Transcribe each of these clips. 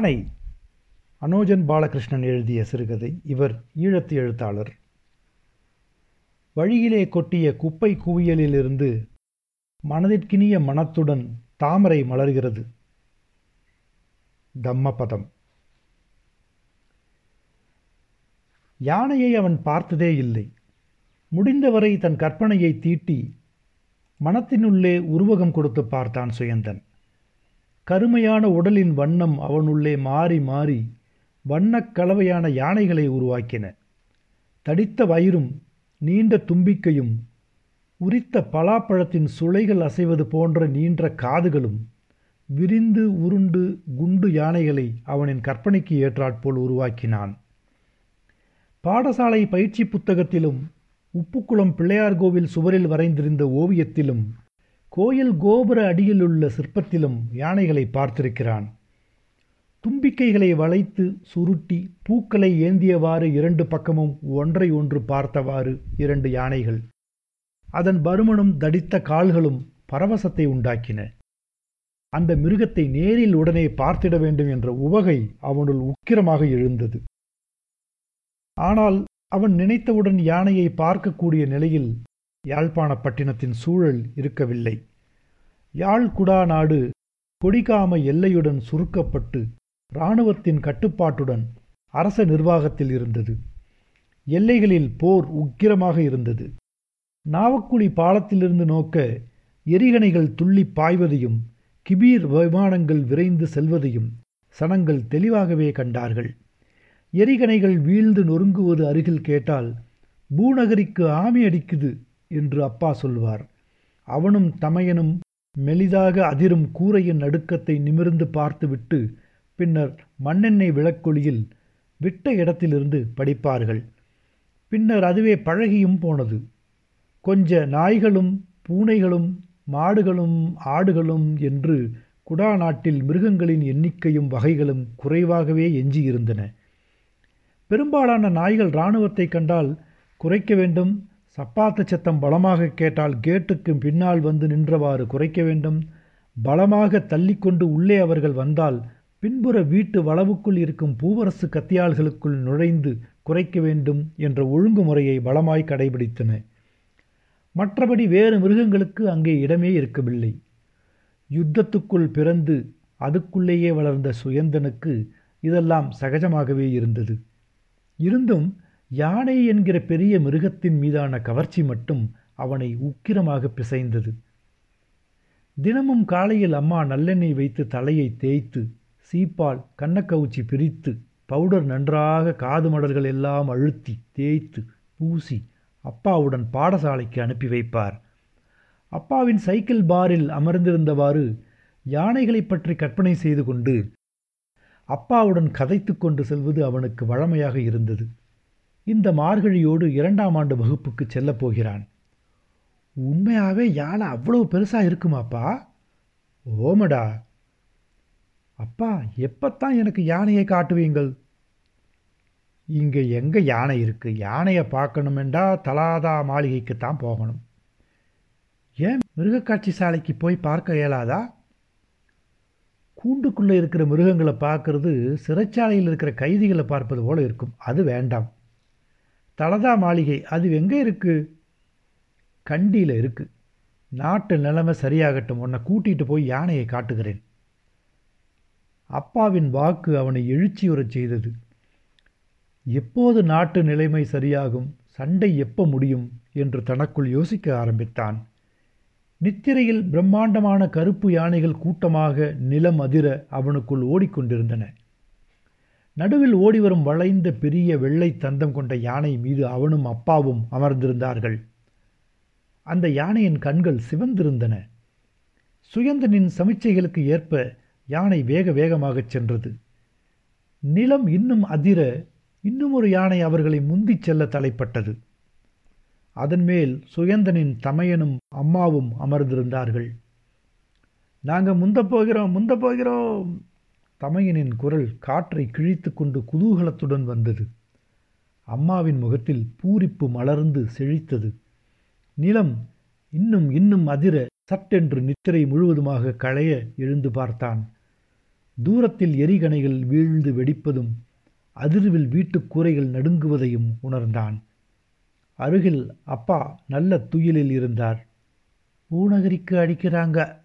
யானை அனோஜன் பாலகிருஷ்ணன் எழுதிய சிறுகதை இவர் ஈழத்து எழுத்தாளர். வழியிலே கொட்டிய குப்பை குவியலிலிருந்து மனதிற்கினிய மனத்துடன் தாமரை மலர்கிறது. தம்மபதம். யானையை அவன் பார்த்ததே இல்லை. முடிந்தவரை தன் கற்பனையை தீட்டி மனத்தினுள்ளே உருவகம் கொடுத்து பார்த்தான் சுயந்தன். கருமையான உடலின் வண்ணம் அவனுள்ளே மாறி மாறி வண்ணக் கலவையான யானைகளை உருவாக்கின. தடித்த வயிறும் நீண்ட தும்பிக்கையும் உரித்த பலாப்பழத்தின் சுளைகள் அசைவது போன்ற நீண்ட காதுகளும் விரிந்து உருண்டு குண்டு யானைகளை அவனின் கற்பனைக்கு ஏற்றாற்போல் உருவாக்கினான். பாடசாலை பயிற்சி புத்தகத்திலும் உப்புக்குளம் பிள்ளையார் கோவில் சுவரில் வரைந்திருந்த ஓவியத்திலும் கோயில் கோபுர அடியிலுள்ள சிற்பத்திலும் யானைகளை பார்த்திருக்கிறான். தும்பிக்கைகளை வளைத்து சுருட்டி பூக்களை ஏந்தியவாறு இரண்டு பக்கமும் ஒன்றை ஒன்று பார்த்தவாறு இரண்டு யானைகள். அதன் பருமனும் தடித்த கால்களும் பரவசத்தை உண்டாக்கின. அந்த மிருகத்தை நேரில் உடனே பார்த்திட வேண்டும் என்ற உவகை அவனுள் உக்கிரமாக எழுந்தது. ஆனால் அவன் நினைத்தவுடன் யானையை பார்க்கக்கூடிய நிலையில் யாழ்ப்பாணப்பட்டினத்தின் சூழல் இருக்கவில்லை. யாழ் குடாநாடு கொடிகாம எல்லையுடன் சுருக்கப்பட்டு இராணுவத்தின் கட்டுப்பாட்டுடன் அரச நிர்வாகத்தில் இருந்தது. எல்லைகளில் போர் உக்கிரமாக இருந்தது. நாவக்குழி பாலத்திலிருந்து நோக்க எரிகணைகள் துள்ளி பாய்வதையும் கிபீர் விமானங்கள் விரைந்து செல்வதையும் சனங்கள் தெளிவாகவே கண்டார்கள். எரிகணைகள் வீழ்ந்து நொறுங்குவது அருகில் கேட்டால் பூநகரிக்கு ஆமி அடிக்குது என்று அப்பா சொல்வார். அவனும் தமையனும் மெலிதாக அதிரும் கூரையின் நடுக்கத்தை நிமிர்ந்து பார்த்துவிட்டு பின்னர் மண்ணெண்ணெய் விளக்கொளியில் விட்ட இடத்திலிருந்து படிப்பார்கள். பின்னர் அதுவே பழகியும் போனது. கொஞ்ச நாய்களும் பூனைகளும் மாடுகளும் ஆடுகளும் என்று குடா நாட்டில் மிருகங்களின் எண்ணிக்கையும் வகைகளும் குறைவாகவே எஞ்சியிருந்தன. பெரும்பாலான நாய்கள் இராணுவத்தை கண்டால் குறைக்க வேண்டும் சப்பாத்து சத்தம் பலமாக கேட்டால் கேட்டுக்கு பின்னால் வந்து நின்றவாறு குறைக்க வேண்டும். பலமாக தள்ளிக்கொண்டு உள்ளே அவர்கள் வந்தால் பின்புற வீட்டு வளவுக்குள் இருக்கும் பூவரசு கத்தியாள்களுக்குள் நுழைந்து குறைக்க வேண்டும் என்ற ஒழுங்குமுறையை பலமாய் கடைபிடித்தன. மற்றபடி வேறு மிருகங்களுக்கு அங்கே இடமே இருக்கவில்லை. யுத்தத்துக்குள் பிறந்து அதுக்குள்ளேயே வளர்ந்த சுயந்தனுக்கு இதெல்லாம் சகஜமாகவே இருந்தது. இருந்தும் யானை என்கிற பெரிய மிருகத்தின் மீதான கவர்ச்சி மட்டும் அவனை உக்கிரமாக பிசைந்தது. தினமும் காலையில் அம்மா நல்லெண்ணெய் வைத்து தலையை தேய்த்து சீப்பால் கண்ணக்கவுச்சி பிரித்து பவுடர் நன்றாக காது மடல்கள் எல்லாம் அழுத்தி தேய்த்து பூசி அப்பாவுடன் பாடசாலைக்கு அனுப்பி வைப்பார். அப்பாவின் சைக்கிள் பாரில் அமர்ந்திருந்தவாறு யானைகளை பற்றி கற்பனை செய்து கொண்டு அப்பாவுடன் கதைத்து கொண்டு செல்வது அவனுக்கு வழமையாக இருந்தது. இந்த மார்கழியோடு இரண்டாம் ஆண்டு வகுப்புக்கு செல்லப் போகிறான். உண்மையாகவே யானை அவ்வளோ பெருசாக இருக்குமாப்பா? ஓமடா. அப்பா எப்பத்தான் எனக்கு யானையை காட்டுவீங்கள்? இங்கே எங்கே யானை இருக்குது யானையை பார்க்கணுமெண்டா தலாதா மாளிகைக்குத்தான் போகணும். ஏன் மிருகக்காட்சி சாலைக்கு போய் பார்க்க இயலாதா? கூண்டுக்குள்ளே இருக்கிற மிருகங்களை பார்க்கறது சிறைச்சாலையில் இருக்கிற கைதிகளை பார்ப்பது போல இருக்கும். அது வேண்டாம். தலதா மாளிகை அது எங்கே இருக்குது கண்டியில் இருக்குது நாட்டு நிலைமை சரியாகட்டும் உன்னை கூட்டிகிட்டு போய் யானையை காட்டுகிறேன். அப்பாவின் வாக்கு அவனை எழுச்சியுறச் செய்தது. எப்போது நாட்டு நிலைமை சரியாகும் சண்டை எப்போ முடியும் என்று தனக்குள் யோசிக்க ஆரம்பித்தான். நித்திரையில் பிரம்மாண்டமான கருப்பு யானைகள் கூட்டமாக நிலம் அதிர அவனுக்குள் ஓடிக்கொண்டிருந்தன. நடுவில் ஓடிவரும் வளைந்த பெரிய வெள்ளை தந்தம் கொண்ட யானை மீது அவனும் அப்பாவும் அமர்ந்திருந்தார்கள். அந்த யானையின் கண்கள் சிவந்திருந்தன. சுயந்தனின் சமிச்சைகளுக்கு ஏற்ப யானை வேக வேகமாகச் சென்றது. நிலம் இன்னும் அதிர இன்னும் ஒரு யானை அவர்களை முந்திச் செல்ல தலைப்பட்டது. அதன் மேல் சுயந்தனின் தமையனும் அம்மாவும் அமர்ந்திருந்தார்கள். நாங்கள் முந்த போகிறோம் முந்த போகிறோம்! தமையனின் குரல் காற்றை கிழித்து கொண்டு குதூகலத்துடன் வந்தது. அம்மாவின் முகத்தில் பூரிப்பு மலர்ந்து செழித்தது. நிலம் இன்னும் இன்னும் அதிர சட்டென்று நித்திரை முழுவதுமாக களைய எழுந்து பார்த்தான். தூரத்தில் எரிகணைகள் வீழ்ந்து வெடிப்பதும் அதிர்வில் வீட்டுக் கூரைகள் நடுங்குவதையும் உணர்ந்தான். அருகில் அப்பா நல்ல துயிலில் இருந்தார். பூநகரிக்கு அடிக்கிறாங்க.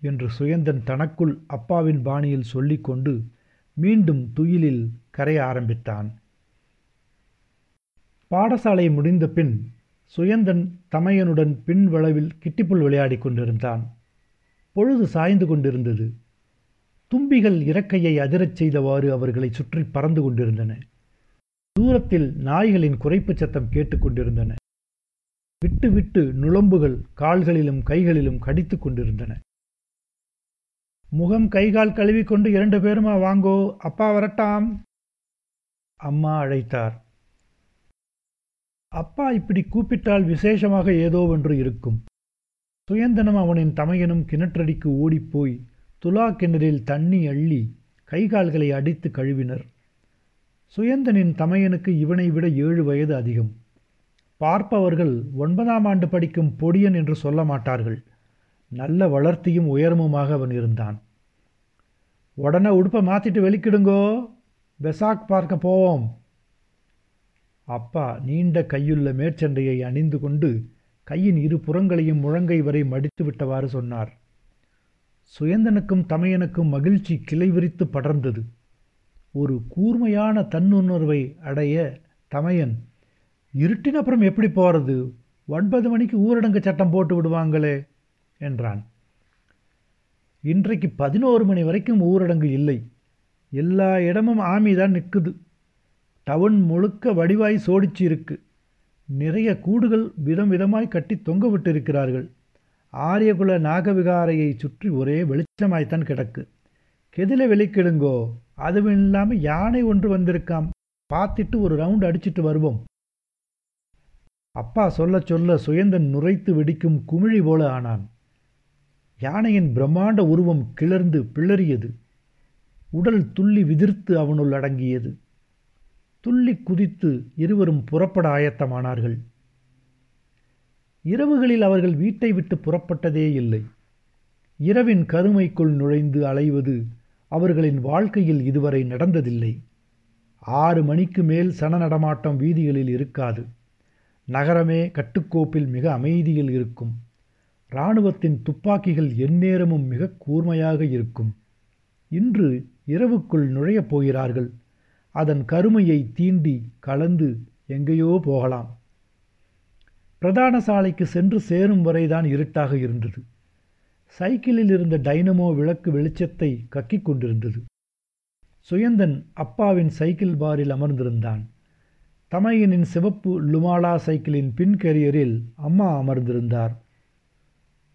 என்று சுயந்தன் தனக்குள் அப்பாவின் பாணியில் சொல்லிக்கொண்டு மீண்டும் துயிலில் கரைய ஆரம்பித்தான். பாடசாலை முடிந்த பின் சுயந்தன் தமையனுடன் பின் வளவில் கிட்டிப்புல் விளையாடிக் கொண்டிருந்தான். பொழுது சாய்ந்து கொண்டிருந்தது. தும்பிகள் இறக்கையை அதிரச் செய்தவாறு அவர்களை சுற்றி பறந்து கொண்டிருந்தன. தூரத்தில் நாய்களின் குறைப்புச் சத்தம் கேட்டுக்கொண்டிருந்தன விட்டு விட்டு நுழம்புகள் கால்களிலும் கைகளிலும் கடித்துக் கொண்டிருந்தன. முகம் கைகால் கழுவிக்கொண்டு இரண்டு பேருமா வாங்கோ அப்பா வரட்டாம். அம்மா அழைத்தார். அப்பா இப்படி கூப்பிட்டால் விசேஷமாக ஏதோ ஒன்று இருக்கும். சுயந்தனம் அவனின் தமையனும் கிணற்றடிக்கு ஓடிப்போய் துலா கிணறில் தண்ணி அள்ளி கைகால்களை அடித்து கழுவினர். சுயந்தனின் தமையனுக்கு இவனை விட ஏழு வயது அதிகம். பார்ப்பவர்கள் ஒன்பதாம் ஆண்டு படிக்கும் பொடியன் என்று சொல்ல மாட்டார்கள். நல்ல வளர்த்தியும் உயரமுமாக அவன் இருந்தான். உடனே உடுப்பை மாற்றிட்டு வெளிக்கிடுங்கோ. பெசாக் பார்க்க போவோம். அப்பா நீண்ட கையுள்ள மேற்சண்டையை அணிந்து கொண்டு கையின் இரு புறங்களையும் முழங்கை வரை மடித்து விட்டவாறு சொன்னார். சுயந்தனுக்கும் தமையனுக்கும் மகிழ்ச்சி கிளை விரித்து படர்ந்தது. ஒரு கூர்மையான தன்னுணர்வை அடைய தமையன் இருட்டினப்புறம் எப்படி போகிறது ஒன்பது மணிக்கு ஊரடங்கு சட்டம் போட்டு விடுவாங்களே. என்றான். இன்றைக்கு பதினோரு மணி வரைக்கும் ஊரடங்கு இல்லை. எல்லா இடமும் ஆமி தான் நிற்குது. டவுன் முழுக்க வடிவாய் சோடிச்சு இருக்கு. நிறைய கூடுகள் விதம் விதமாய் கட்டி தொங்க விட்டிருக்கிறார்கள். ஆரியகுல நாகவிகாரையை சுற்றி ஒரே வெளிச்சமாய்த்தான் கிடக்கு. கெதில வெளிக்கிடுங்கோ அதுவும் இல்லாமல் யானை ஒன்று வந்திருக்காம். பார்த்துட்டு ஒரு ரவுண்ட் அடிச்சிட்டு வருவோம். அப்பா சொல்ல சொல்ல சுயந்தன் நுரைத்து வெடிக்கும் குமிழி போல ஆனான். யானையின் பிரம்மாண்ட உருவம் கிளர்ந்து பிளறியது. உடல் துள்ளி விதிர்த்து அவனுள் அடங்கியது. துள்ளி குதித்து இருவரும் புறப்பட ஆயத்தமானார்கள். இரவுகளில் அவர்கள் வீட்டை விட்டு புறப்பட்டதே இல்லை. இரவின் கருமைக்குள் நுழைந்து அலைவது அவர்களின் வாழ்க்கையில் இதுவரை நடந்ததில்லை. ஆறு மணிக்கு மேல் சன நடமாட்டம் வீதிகளில் இருக்காது. நகரமே கட்டுக்கோப்பில் மிக அமைதியில் இருக்கும். இராணுவத்தின் துப்பாக்கிகள் எந்நேரமும் மிக கூர்மையாக இருக்கும். இன்று இரவுக்குள் நுழையப் போகிறார்கள். அதன் கருமையை தீண்டி கலந்து எங்கேயோ போகலாம். பிரதான சாலைக்கு சென்று சேரும் வரைதான் இருட்டாக இருந்தது. சைக்கிளில் இருந்த டைனமோ விளக்கு வெளிச்சத்தை கக்கிக் கொண்டிருந்தது. சுயந்தன் அப்பாவின் சைக்கிள் பாரில் அமர்ந்திருந்தான். தமையனின் சிவப்பு லுமாலா சைக்கிளின் பின் கேரியரில் அம்மா அமர்ந்திருந்தார்.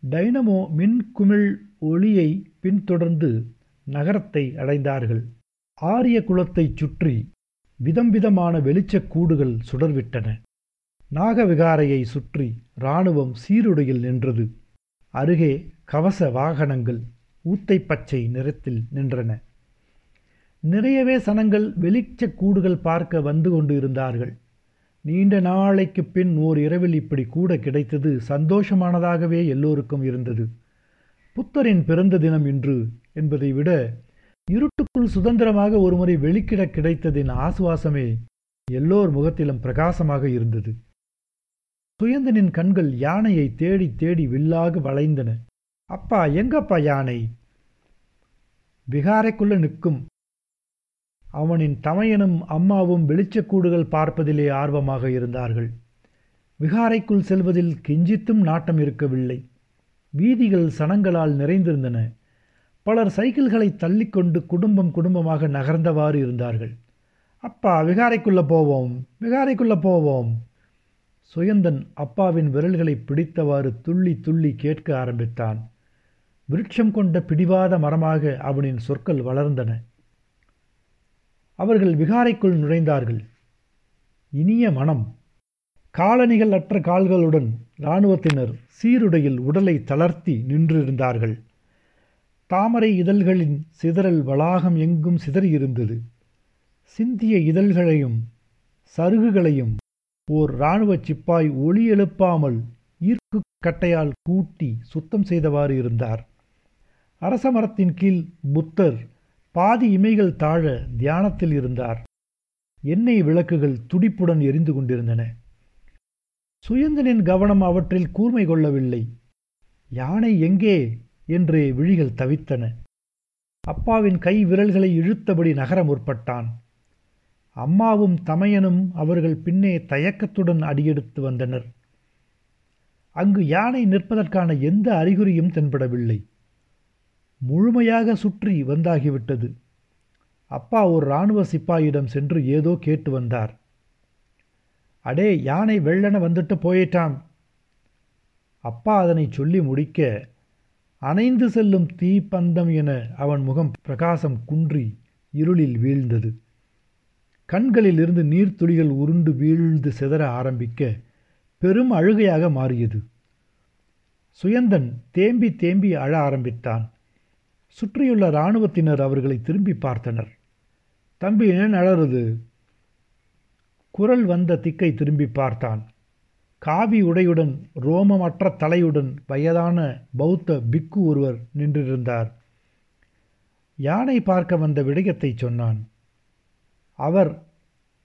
டைனமோ மின் குமிழ் ஒளியை பின்தொடர்ந்து நகரத்தை அடைந்தார்கள். ஆரிய குலத்தைச் சுற்றி விதம் விதமான வெளிச்சக் கூடுகள் சுடர்விட்டன. நாகவிகாரையை சுற்றி இராணுவம் சீருடையில் நின்றது. அருகே கவச வாகனங்கள் ஊத்தை பச்சை நிறத்தில் நின்றன. நிறையவே சனங்கள் வெளிச்சக் கூடுகள் பார்க்க வந்து கொண்டு இருந்தார்கள். நீண்ட நாளைக்கு பின் ஓர் இரவில் இப்படி கூட கிடைத்தது சந்தோஷமானதாகவே எல்லோருக்கும் இருந்தது. புத்தரின் பிறந்த தினம் இன்று என்பதை விட இருட்டுக்குள் சுதந்திரமாக ஒருமுறை வெளிக்கிட கிடைத்ததின் ஆசுவாசமே எல்லோர் முகத்திலும் பிரகாசமாக இருந்தது. சுயந்தனின் கண்கள் யானையை தேடி தேடி வில்லாக வளைந்தன. அப்பா எங்கப்பா யானை? விகாரைக்குள்ள நிற்கும். அவனின் தமையனும் அம்மாவும் வெளிச்சக்கூடுகள் பார்ப்பதிலே ஆர்வமாக இருந்தார்கள். விகாரைக்குள் செல்வதில் கிஞ்சித்தும் நாட்டம் இருக்கவில்லை. வீதிகள் சனங்களால் நிறைந்திருந்தன. பலர் சைக்கிள்களை தள்ளிக்கொண்டு குடும்பம் குடும்பமாக நகர்ந்தவாறு இருந்தார்கள். அப்பா விகாரைக்குள்ளே போவோம் விகாரைக்குள்ளே போவோம். சுயந்தன் அப்பாவின் விரல்களை பிடித்தவாறு துள்ளி துள்ளி கேட்க ஆரம்பித்தான். விருட்சம் கொண்ட பிடிவாத மரமாக அவனின் சொற்கள் வளர்ந்தன. அவர்கள் விகாரைக்குள் நுழைந்தார்கள். இனிய மனம் காலணிகள் அற்ற கால்களுடன் இராணுவத்தினர் சீருடையில் உடலை தளர்த்தி நின்றிருந்தார்கள். தாமரை இதழ்களின் சிதறல் வளாகம் எங்கும் சிதறியிருந்தது. சிந்திய இதழ்களையும் சருகுகளையும் ஓர் இராணுவ சிப்பாய் ஒளி எழுப்பாமல் ஈர்க்கு கட்டையால் கூட்டி சுத்தம் செய்தவாறு இருந்தார். அரச மரத்தின் கீழ் புத்தர் பாதி இமைகள் தாழ தியானத்தில் இருந்தார். எண்ணெய் விளக்குகள் துடிப்புடன் எரிந்து கொண்டிருந்தன. சுயந்தனின் கவனம் அவற்றில் கூர்மை கொள்ளவில்லை. யானை எங்கே? என்று விழிகள் தவித்தன. அப்பாவின் கை விரல்களை இழுத்தபடி நகர முற்பட்டான். அம்மாவும் தமையனும் அவர்கள் பின்னே தயக்கத்துடன் அடியெடுத்து வந்தனர். அங்கு யானை நிற்பதற்கான எந்த அறிகுறியும் தென்படவில்லை. முழுமையாக சுற்றி வந்தாகிவிட்டது. அப்பா ஒரு இராணுவ சிப்பாயிடம் சென்று ஏதோ கேட்டு வந்தார். அடே யானை வெள்ளன வந்துட்டு போயிட்டான். அப்பா அதனை சொல்லி முடிக்க அணைந்து செல்லும் தீப்பந்தம் என அவன் முகம் பிரகாசம் குன்றி இருளில் வீழ்ந்தது. கண்களிலிருந்து நீர்த்துளிகள் உருண்டு வீழ்ந்து சிதற ஆரம்பிக்க பெரும் அழுகையாக மாறியது. சுயந்தன் தேம்பி தேம்பி அழ ஆரம்பித்தான். சுற்றியுள்ள இராணுவத்தினர் அவர்களை திரும்பி பார்த்தனர். தம்பி ஏன் அழறது குரல் வந்த திக்கை திரும்பி பார்த்தான். காவி உடையுடன் ரோமமற்ற தலையுடன் வயதான பௌத்த பிக்கு ஒருவர் நின்றிருந்தார். யானை பார்க்க வந்த விடயத்தை சொன்னான். அவர்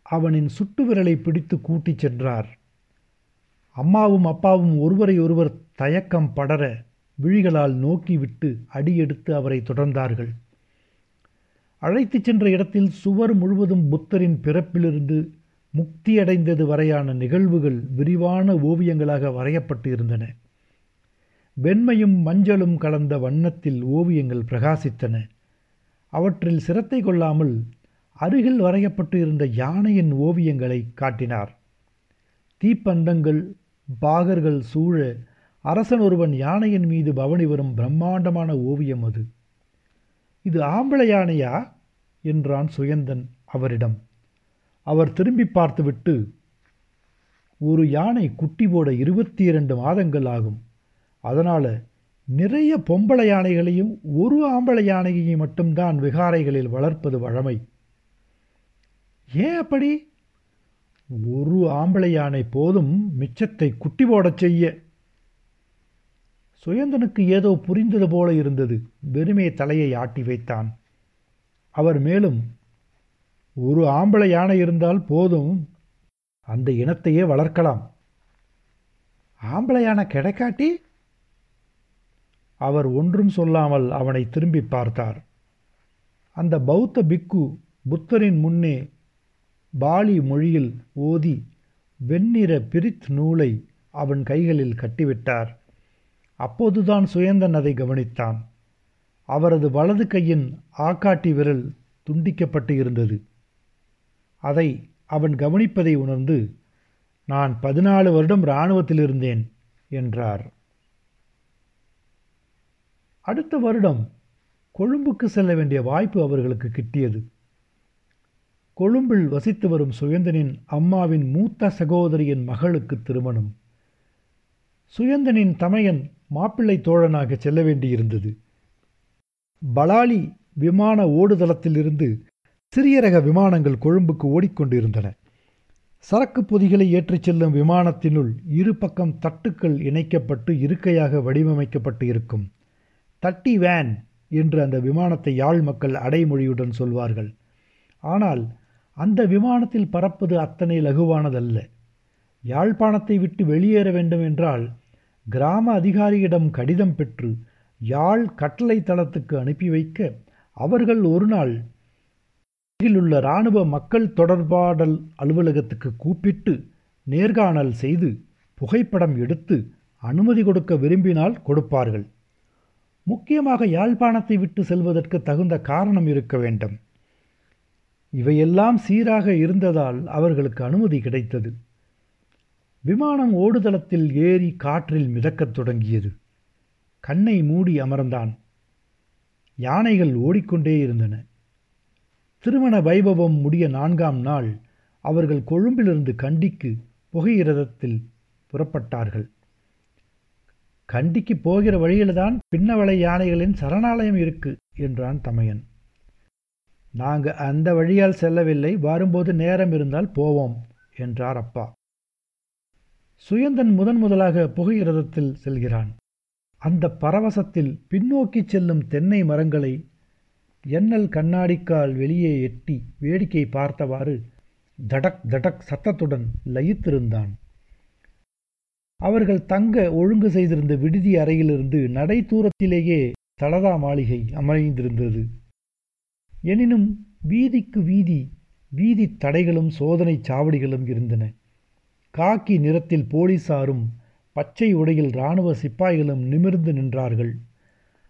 அவனின் சுட்டு விரலை பிடித்து கூட்டிச் சென்றார். அம்மாவும் அப்பாவும் ஒருவரை ஒருவர் தயக்கம் படர விழிகளால் நோக்கிவிட்டு அடியெடுத்து அவரை தொடர்ந்தார்கள். அழைத்துச் சென்ற இடத்தில் சுவர் முழுவதும் புத்தரின் பிறப்பிலிருந்து முக்தியடைந்தது வரையான நிகழ்வுகள் விரிவான ஓவியங்களாக வரையப்பட்டு இருந்தன. வெண்மையும் மஞ்சளும் கலந்த வண்ணத்தில் ஓவியங்கள் பிரகாசித்தன. அவற்றில் சிரத்தை கொள்ளாமல் அருகில் வரையப்பட்டு இருந்த யானையின் ஓவியங்களை காட்டினார். தீப்பந்தங்கள் பாகர்கள் சூழ அரசன் ஒருவன் யானையின் மீது பவனி வரும் பிரம்மாண்டமான ஓவியம் அது. இது ஆம்பளை யானையா? என்றான் சுயந்தன் அவரிடம். அவர் திரும்பி பார்த்துவிட்டு ஒரு யானை குட்டி போட இருபத்தி இரண்டு மாதங்கள் ஆகும். அதனால் நிறைய பொம்பளை யானைகளையும் ஒரு ஆம்பளை யானையையும் மட்டும்தான் விகாரைகளில் வளர்ப்பது வழமை. ஏன் அப்படி? ஒரு ஆம்பளை யானை போதும் மிச்சத்தை குட்டி போடச் செய்ய. சுயந்தனுக்கு ஏதோ புரிந்தது போல இருந்தது. வெறுமே தலையை ஆட்டி வைத்தான். அவர் மேலும் ஒரு ஆம்பளை யானை இருந்தால் போதும். அந்த இனத்தையே வளர்க்கலாம். ஆம்பளை யானை கிடைக்காட்டி? அவர் ஒன்றும் சொல்லாமல் அவனை திரும்பி பார்த்தார். அந்த பௌத்த பிக்கு புத்தரின் முன்னே பாலி மொழியில் ஓதி வெண்ணிற பிரித் நூலை அவன் கைகளில் கட்டிவிட்டார். அப்போதுதான் சுயந்தன் அதை கவனித்தான். அவரது வலது கையின் ஆக்காட்டி விரல் துண்டிக்கப்பட்டு இருந்தது. அதை அவன் கவனிப்பதை உணர்ந்து நான் பதினாலு வருடம் இராணுவத்தில் இருந்தேன் என்றார். அடுத்த வருடம் கொழும்புக்கு செல்ல வேண்டிய வாய்ப்பு அவர்களுக்கு கிட்டியது. கொழும்பில் வசித்து வரும் சுயந்தனின் அம்மாவின் மூத்த சகோதரியின் மகளுக்கு திருமணம். சுயந்தனின் தமையன் மாப்பிள்ளை தோழனாக செல்ல வேண்டியிருந்தது. பலாலி விமான ஓடுதளத்திலிருந்து சிறிய ரக விமானங்கள் கொழும்புக்கு ஓடிக்கொண்டிருந்தன. சரக்கு பொதிகளை ஏற்றிச் செல்லும் விமானத்தினுள் இரு பக்கம் தட்டுக்கள் இணைக்கப்பட்டு இருக்கையாக வடிவமைக்கப்பட்டு இருக்கும் தட்டி வேன் என்று அந்த விமானத்தை யாழ் மக்கள் அடைமொழியுடன் சொல்வார்கள். ஆனால் அந்த விமானத்தில் பறப்பது அத்தனை லகுவானதல்ல. யாழ்ப்பாணத்தை விட்டு வெளியேற வேண்டும் என்றால் கிராம அதிகாரியிடம் கடிதம் பெற்று யாழ் கட்டளை தளத்துக்கு அனுப்பி வைக்க அவர்கள் ஒரு நாள் உள்ள இராணுவ மக்கள் தொடர்பாடல் அலுவலகத்துக்கு கூப்பிட்டு நேர்காணல் செய்து புகைப்படம் எடுத்து அனுமதி கொடுக்க விரும்பினால் கொடுப்பார்கள். முக்கியமாக யாழ்ப்பாணத்தை விட்டு செல்வதற்கு தகுந்த காரணம் இருக்க வேண்டும். இவையெல்லாம் சீராக இருந்ததால் அவர்களுக்கு அனுமதி கிடைத்தது. விமானம் ஓடுதளத்தில் ஏறி காற்றில் மிதக்கத் தொடங்கியது. கண்ணை மூடி அமர்ந்தான். யானைகள் ஓடிக்கொண்டே இருந்தன. திருமண வைபவம் முடிய நான்காம் நாள் அவர்கள் கொழும்பிலிருந்து கண்டிக்கு புகையிரதத்தில் புறப்பட்டார்கள். கண்டிக்கு போகிற வழியில்தான் பின்னவளை யானைகளின் சரணாலயம் இருக்கு என்றான் தமையன். நாங்கள் அந்த வழியால் செல்லவில்லை வரும்போது நேரம் இருந்தால் போவோம் என்றார் அப்பா. சுயந்தன் முதன் முதலாக புகையிரதத்தில் செல்கிறான். அந்த பரவசத்தில் பின்னோக்கி செல்லும் தென்னை மரங்களை எண்ணல் கண்ணாடிக்கால் வெளியே எட்டி வேடிக்கை பார்த்தவாறு தடக் தடக் சத்தத்துடன் லயித்திருந்தான். அவர்கள் தங்க ஒழுங்கு செய்திருந்த விடுதி அறையிலிருந்து நடை தூரத்திலேயே தலதா மாளிகை அமைந்திருந்தது. எனினும் வீதிக்கு வீதி வீதி தடைகளும் சோதனை சாவடிகளும் இருந்தன. காக்கி நிறத்தில் போலீசாரும் பச்சை உடையில் இராணுவ சிப்பாய்களும் நிமிர்ந்து நின்றார்கள்.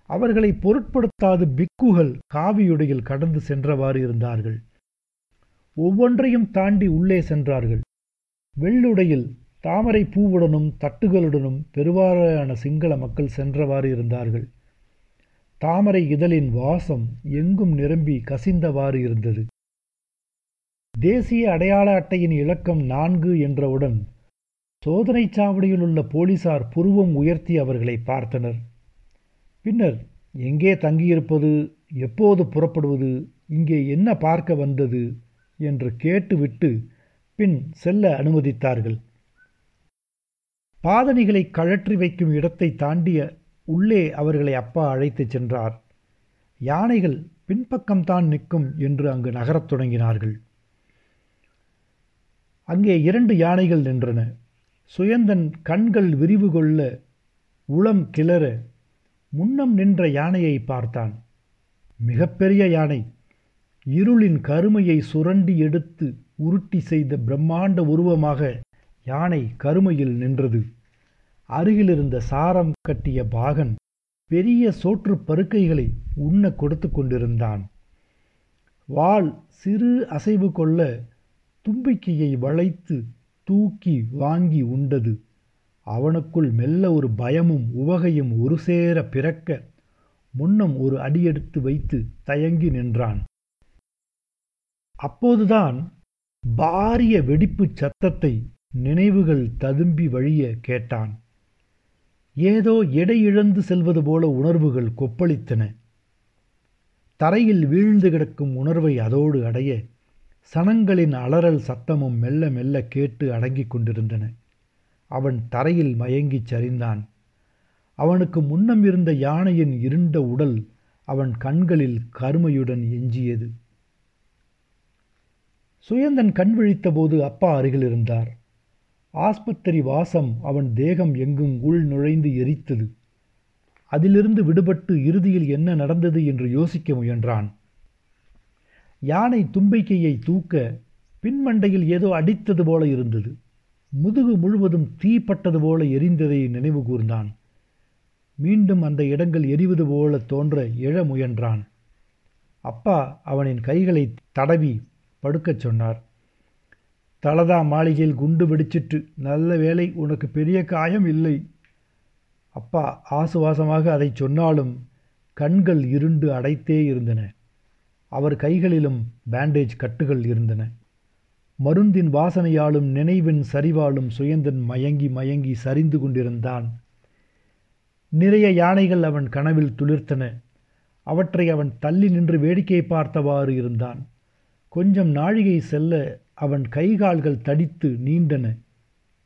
அவர்களை பொருட்படுத்தாது பிக்குகள் காவியுடையில் கடந்து சென்றவாறு இருந்தார்கள். ஒவ்வொன்றையும் தாண்டி உள்ளே சென்றார்கள். வெள்ளுடையில் தாமரை பூவுடனும் தட்டுகளுடனும் பெருவாரான சிங்கள மக்கள் சென்றவாறு இருந்தார்கள். தாமரை இதழின் வாசம் எங்கும் நிரம்பி கசிந்தவாறு இருந்தது. தேசிய அடையாள அட்டையின் இலக்கம் நான்கு என்றவுடன் சோதனைச் சாவடியில் உள்ள போலீசார் புருவம் உயர்த்தி அவர்களை பார்த்தனர். பின்னர் எங்கே தங்கியிருப்பது எப்போது புறப்படுவது இங்கே என்ன பார்க்க வந்தது என்று கேட்டுவிட்டு பின் செல்ல அனுமதித்தார்கள். பாதணிகளை கழற்றி வைக்கும் இடத்தை தாண்டிய உள்ளே அவர்களை அப்பா அழைத்துச் சென்றார். யானைகள் பின்பக்கம்தான் நிற்கும் என்று அங்கு நகரத் தொடங்கினார்கள். அங்கே இரண்டு யானைகள் நின்றன. சுயந்தன் கண்கள் விரிவு கொள்ள உளம் கிளற முன்னம் நின்ற யானையை பார்த்தான். மிகப்பெரிய யானை இருளின் கருமையை சுரண்டி எடுத்து உருட்டி செய்த பிரம்மாண்ட உருவமாக யானை கருமையில் நின்றது. அருகிலிருந்த சாரம் கட்டிய பாகன் பெரிய சோற்று பருக்கைகளை உண்ண கொடுத்து கொண்டிருந்தான். வாள் சிறு அசைவு கொள்ள தும்பிக்கையை வளைத்து தூக்கி வாங்கி உண்டது. அவனுக்குள் மெல்ல ஒரு பயமும் உவகையும் ஒரு சேர பிறக்க முன்னம் ஒரு அடியெடுத்து வைத்து தயங்கி நின்றான். அப்போதுதான் பாரிய வெடிப்புச் சத்தத்தை நினைவுகள் ததும்பி வழிய கேட்டான். ஏதோ எடை இழந்து செல்வது போல உணர்வுகள் கொப்பளித்தன. தரையில் வீழ்ந்து கிடக்கும் உணர்வை அதோடு அடைய சனங்களின் அலறல் சத்தமும் மெல்ல மெல்ல கேட்டு அடங்கிக் கொண்டிருந்தன. அவன் தரையில் மயங்கிச் சரிந்தான். அவனுக்கு முன்னம் இருந்த யானையின் இருண்ட உடல் அவன் கண்களில் கருமையுடன் எஞ்சியது. சுயந்தன் கண் விழித்தபோது அப்பா அருகில் இருந்தார். ஆஸ்பத்திரி வாசம் அவன் தேகம் எங்கும் உள் நுழைந்து எரித்தது. அதிலிருந்து விடுபட்டு இறுதியில் என்ன நடந்தது என்று யோசிக்க முயன்றான். யானை தும்பிக்கையை தூக்க பின்மண்டையில் ஏதோ அடித்தது போல இருந்தது. முதுகு முழுவதும் தீப்பட்டது போல எரிந்ததை நினைவு கூர்ந்தான். மீண்டும் அந்த இடங்கள் எரிவது போல தோன்ற எழ முயன்றான். அப்பா அவனின் கைகளை தடவி படுக்கச் சொன்னார். தலதா மாளிகையில் குண்டு வெடிச்சிட்டு நல்ல வேலை உனக்கு பெரிய காயம் இல்லை. அப்பா ஆசுவாசமாக அதை சொன்னாலும் கண்கள் இருண்டு அடைத்தே இருந்தன. அவர் கைகளிலும் பேண்டேஜ் கட்டுகள் இருந்தன. மருந்தின் வாசனையாலும் நினைவின் சரிவாலும் சுயந்தன் மயங்கி மயங்கி சரிந்து கொண்டிருந்தான். நிறைய யானைகள் அவன் கனவில் துளிர்த்தன. அவற்றை அவன் தள்ளி நின்று வேடிக்கை பார்த்தவாறு இருந்தான். கொஞ்சம் நாழிகை செல்ல அவன் கைகால்கள் தடித்து நீண்டன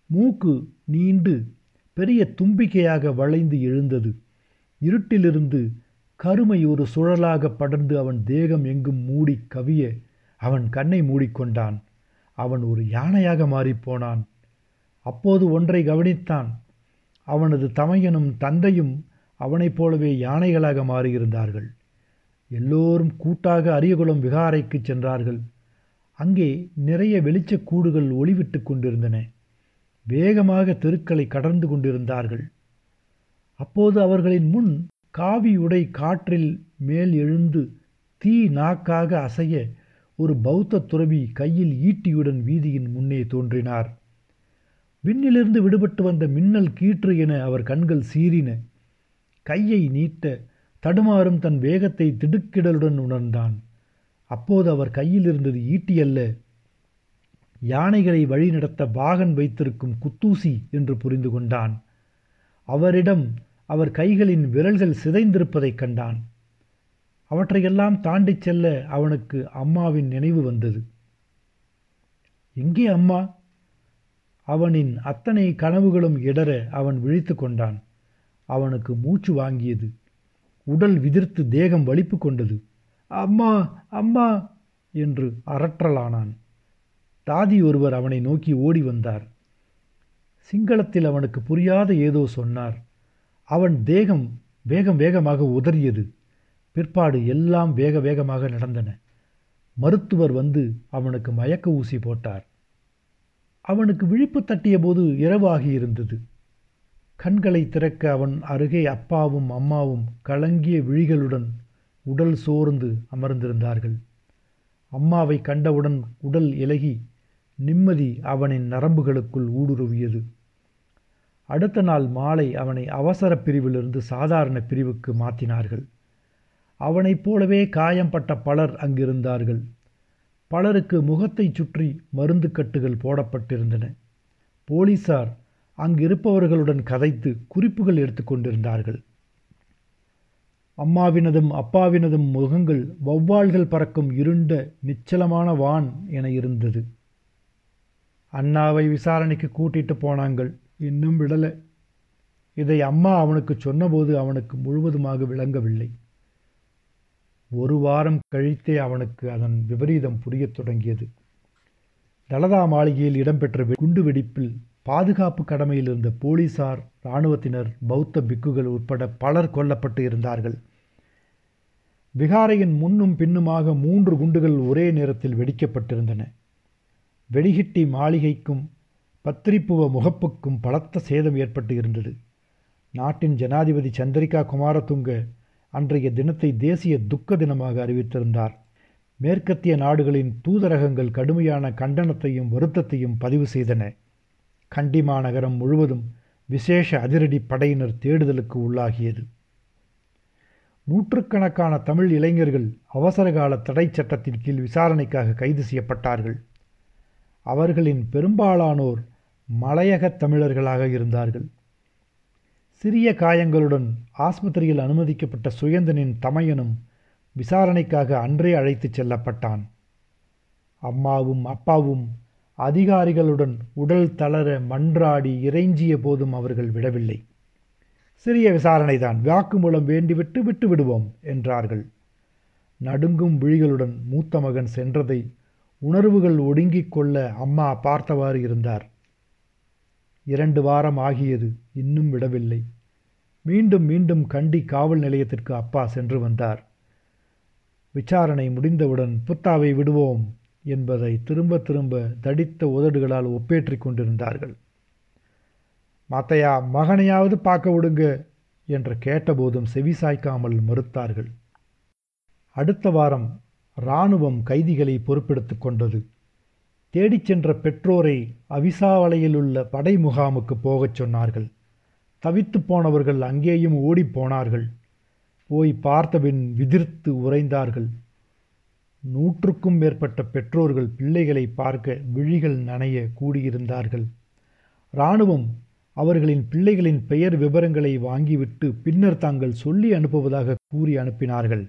மூக்கு நீண்டு பெரிய தும்பிக்கையாக வளைந்து எழுந்தது. இருட்டிலிருந்து கருமை ஒரு சுழலாக படர்ந்து அவன் தேகம் எங்கும் மூடி கவிய அவன் கண்ணை மூடிக்கொண்டான். அவன் ஒரு யானையாக மாறிப்போனான் அப்போது ஒன்றை கவனித்தான். அவனது தமையனும் தந்தையும் அவனைப் போலவே யானைகளாக மாறியிருந்தார்கள். எல்லோரும் கூட்டாக அரியகுளம் விகாரைக்கு சென்றார்கள். அங்கே நிறைய வெளிச்சக் கூடுகள் ஒளிவிட்டு கொண்டிருந்தன. வேகமாக தெருக்களை கடந்து கொண்டிருந்தார்கள். அப்போது அவர்களின் முன் காவி உடை காற்றில் மேல் எழுந்து தீ நாக்காக அசைய ஒரு பௌத்த துறவி கையில் ஈட்டியுடன் வீதியின் முன்னே தோன்றினார். விண்ணிலிருந்து விடுபட்டு வந்த மின்னல் கீற்று என அவர் கண்கள் சீறின. கையை நீட்ட தடுமாறும் தன் வேகத்தை திடுக்கிடலுடன் உணர்ந்தான். அப்போது அவர் கையில் இருந்தது ஈட்டி அல்ல யானைகளை வழிநடத்த பாகன் வைத்திருக்கும் குத்தூசி என்று புரிந்து கொண்டான். அவரிடம் அவர் கைகளின் விரல்கள் சிதைந்திருப்பதைக் கண்டான். அவற்றையெல்லாம் தாண்டிச் செல்ல அவனுக்கு அம்மாவின் நினைவு வந்தது. எங்கே அம்மா? அவனின் அத்தனை கனவுகளும் இடர அவன் விழித்து கொண்டான். அவனுக்கு மூச்சு வாங்கியது. உடல் விதிர்த்து தேகம் வலிப்பு கொண்டது. அம்மா அம்மா என்று அரற்றலானான். தாதி ஒருவர் அவனை நோக்கி ஓடி வந்தார். சிங்களத்தில் அவனுக்கு புரியாத ஏதோ சொன்னார். அவன் தேகம் வேகம் வேகமாக உதறியது. பிற்பாடு எல்லாம் வேக வேகமாக நடந்தன. மருத்துவர் வந்து அவனுக்கு மயக்க ஊசி போட்டார். அவனுக்கு விழிப்பு தட்டிய போது இரவு ஆகியிருந்தது கண்களை திறக்க அவன் அருகே அப்பாவும் அம்மாவும் கலங்கிய விழிகளுடன் உடல் சோர்ந்து அமர்ந்திருந்தார்கள். அம்மாவை கண்டவுடன் உடல் இலகி நிம்மதி அவனின் நரம்புகளுக்குள் ஊடுருவியது. அடுத்த நாள் மாலை அவனை அவசர பிரிவிலிருந்து சாதாரண பிரிவுக்கு மாற்றினார்கள். அவனைப் போலவே காயம்பட்ட பலர் அங்கிருந்தார்கள். பலருக்கு முகத்தை சுற்றி மருந்து கட்டுகள் போடப்பட்டிருந்தன. போலீசார் அங்கிருப்பவர்களுடன் கதைத்து குறிப்புகள் எடுத்துக்கொண்டிருந்தார்கள் அம்மாவினதும் அப்பாவினதும் முகங்கள் வௌவால்கள் பறக்கும் இருண்ட நிச்சலமான வான் என இருந்தது. அண்ணாவை விசாரணைக்கு கூட்டிட்டு போனாங்கள். இன்னும் விடலை. இதை அம்மா அவனுக்கு சொன்னபோது அவனுக்கு முழுவதுமாக விளங்கவில்லை. ஒரு வாரம் கழித்தே அவனுக்கு அதன் விபரீதம் புரியத் தொடங்கியது. தலதா மாளிகையில் இடம்பெற்ற குண்டு வெடிப்பில் பாதுகாப்பு கடமையில் இருந்த போலீசார் இராணுவத்தினர் பௌத்த பிக்குகள் உட்பட பலர் கொல்லப்பட்டு இருந்தார்கள். விகாரையின் முன்னும் பின்னுமாக மூன்று குண்டுகள் ஒரே நேரத்தில் வெடிக்கப்பட்டிருந்தன. வெடிகிட்டி மாளிகைக்கும் பத்திரிப்புவ முகப்புக்கும் பலத்த சேதம் ஏற்பட்டு இருந்தது. நாட்டின் ஜனாதிபதி சந்திரிகா குமாரதுங்க அன்றைய தினத்தை தேசிய துக்க தினமாக அறிவித்திருந்தார். மேற்கத்திய நாடுகளின் தூதரகங்கள் கடுமையான கண்டனத்தையும் வருத்தத்தையும் பதிவு செய்தன. கண்டி மாநகரம் முழுவதும் விசேஷ அதிரடி படையினர் தேடுதலுக்கு உள்ளாகியது. நூற்றுக்கணக்கான தமிழ் இளைஞர்கள் அவசரகால தடை சட்டத்தின் கீழ் விசாரணைக்காக கைது செய்யப்பட்டார்கள். அவர்களின் பெரும்பாலானோர் மலையக தமிழர்களாக இருந்தார்கள். சிறிய காயங்களுடன் ஆஸ்பத்திரியில் அனுமதிக்கப்பட்ட சுயந்தனின் தமையனும் விசாரணைக்காக அன்றே அழைத்துச் செல்லப்பட்டான். அம்மாவும் அப்பாவும் அதிகாரிகளுடன் உடல் தளர மன்றாடி இறைஞ்சிய போதும் அவர்கள் விடவில்லை. சிறிய விசாரணைதான் வாக்குமூலம் வேண்டிவிட்டு விட்டு விடுவோம் என்றார்கள். நடுங்கும் விழிகளுடன் மூத்த மகன் சென்றதை உணர்வுகள் ஒடுங்கிக் கொள்ள அம்மா பார்த்தவாறு இருந்தார். இரண்டு வாரம் ஆகியது இன்னும் விடவில்லை. மீண்டும் மீண்டும் கண்டி காவல் நிலையத்திற்கு அப்பா சென்று வந்தார். விசாரணை முடிந்தவுடன் புத்தாவை விடுவோம் என்பதை திரும்ப திரும்ப தடித்த உதடுகளால் ஒப்பேற்றிக் கொண்டிருந்தார்கள். மாத்தையா மகனையாவது பார்க்க விடுங்க என்று கேட்டபோதும் செவிசாய்க்காமல் மறுத்தார்கள். அடுத்த வாரம் இராணுவம் கைதிகளை பொறுப்பெடுத்து கொண்டது. தேடிச் சென்ற பெற்றோரை அவிசாவளையில் உள்ள படை முகாமுக்கு போகச் சொன்னார்கள். தவித்து போனவர்கள் அங்கேயும் ஓடிப்போனார்கள் போய் பார்த்தபின் விதிர்த்து உறைந்தார்கள். நூற்றுக்கும் மேற்பட்ட பெற்றோர்கள் பிள்ளைகளை பார்க்க விழிகள் நனைய கூடியிருந்தார்கள். இராணுவம் அவர்களின் பிள்ளைகளின் பெயர் விவரங்களை வாங்கிவிட்டு பின்னர் தாங்கள் சொல்லி அனுப்புவதாக கூறி அனுப்பினார்கள்.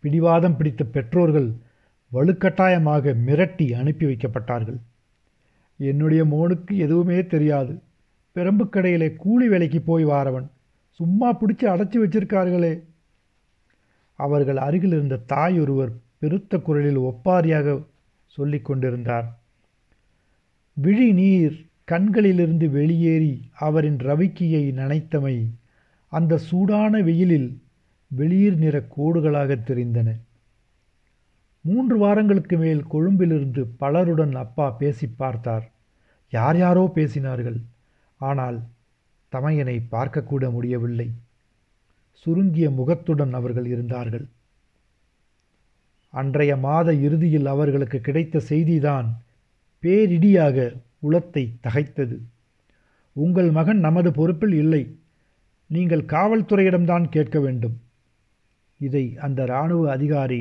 பிடிவாதம் பிடித்த பெற்றோர்கள் வலுக்கட்டாயமாக மிரட்டி அனுப்பி வைக்கப்பட்டார்கள். என்னுடைய மோனுக்கு எதுவுமே தெரியாது. பெரம்புக்கடையிலே கூலி வேலைக்கு போய் வாரவன். சும்மா பிடிச்சி அடைச்சி வச்சிருக்கார்களே. அவர்கள் அருகில் இருந்த தாய் ஒருவர் பெருத்த குரலில் ஒப்பாரியாக சொல்லி கொண்டிருந்தார். விழி நீர் கண்களிலிருந்து வெளியேறி அவரின் ரவிக்கியை நனைத்தமை அந்த சூடான வெயிலில் வெளிர் நிற கோடுகளாக தெரிந்தன. மூன்று வாரங்களுக்கு மேல் கொழும்பிலிருந்து பலருடன் அப்பா பேசி பார்த்தார். யார் யாரோ பேசினார்கள். ஆனால் தமையனை பார்க்கக்கூட முடியவில்லை. சுருங்கிய முகத்துடன் அவர்கள் இருந்தார்கள். அன்றைய மாத இறுதியில் அவர்களுக்கு கிடைத்த செய்திதான் பேரிடியாக உளத்தை தகைத்தது. உங்கள் மகன் நமது பொறுப்பில் இல்லை. நீங்கள் காவல்துறையிடம்தான் கேட்க வேண்டும். இதை அந்த இராணுவ அதிகாரி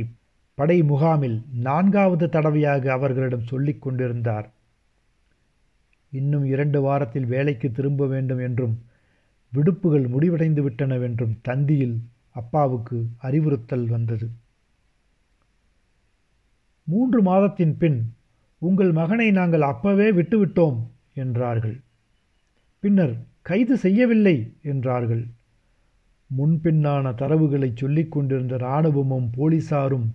படை முகாமில் நான்காவது தடவையாக அவர்களிடம் சொல்லிக் கொண்டிருந்தார். இன்னும் இரண்டு வாரத்தில் வேலைக்கு திரும்ப வேண்டும் என்றும் விடுப்புகள் முடிவடைந்து விட்டனவென்றும் தந்தியில் அப்பாவுக்கு அறிவுறுத்தல் வந்தது. மூன்று மாதத்தின் பின் உங்கள் மகனை நாங்கள் அப்பவே விட்டுவிட்டோம் என்றார்கள். பின்னர் கைது செய்யவில்லை என்றார்கள். முன்பின்னான தரவுகளை சொல்லிக் கொண்டிருந்த இராணுவமும் போலீசாரும்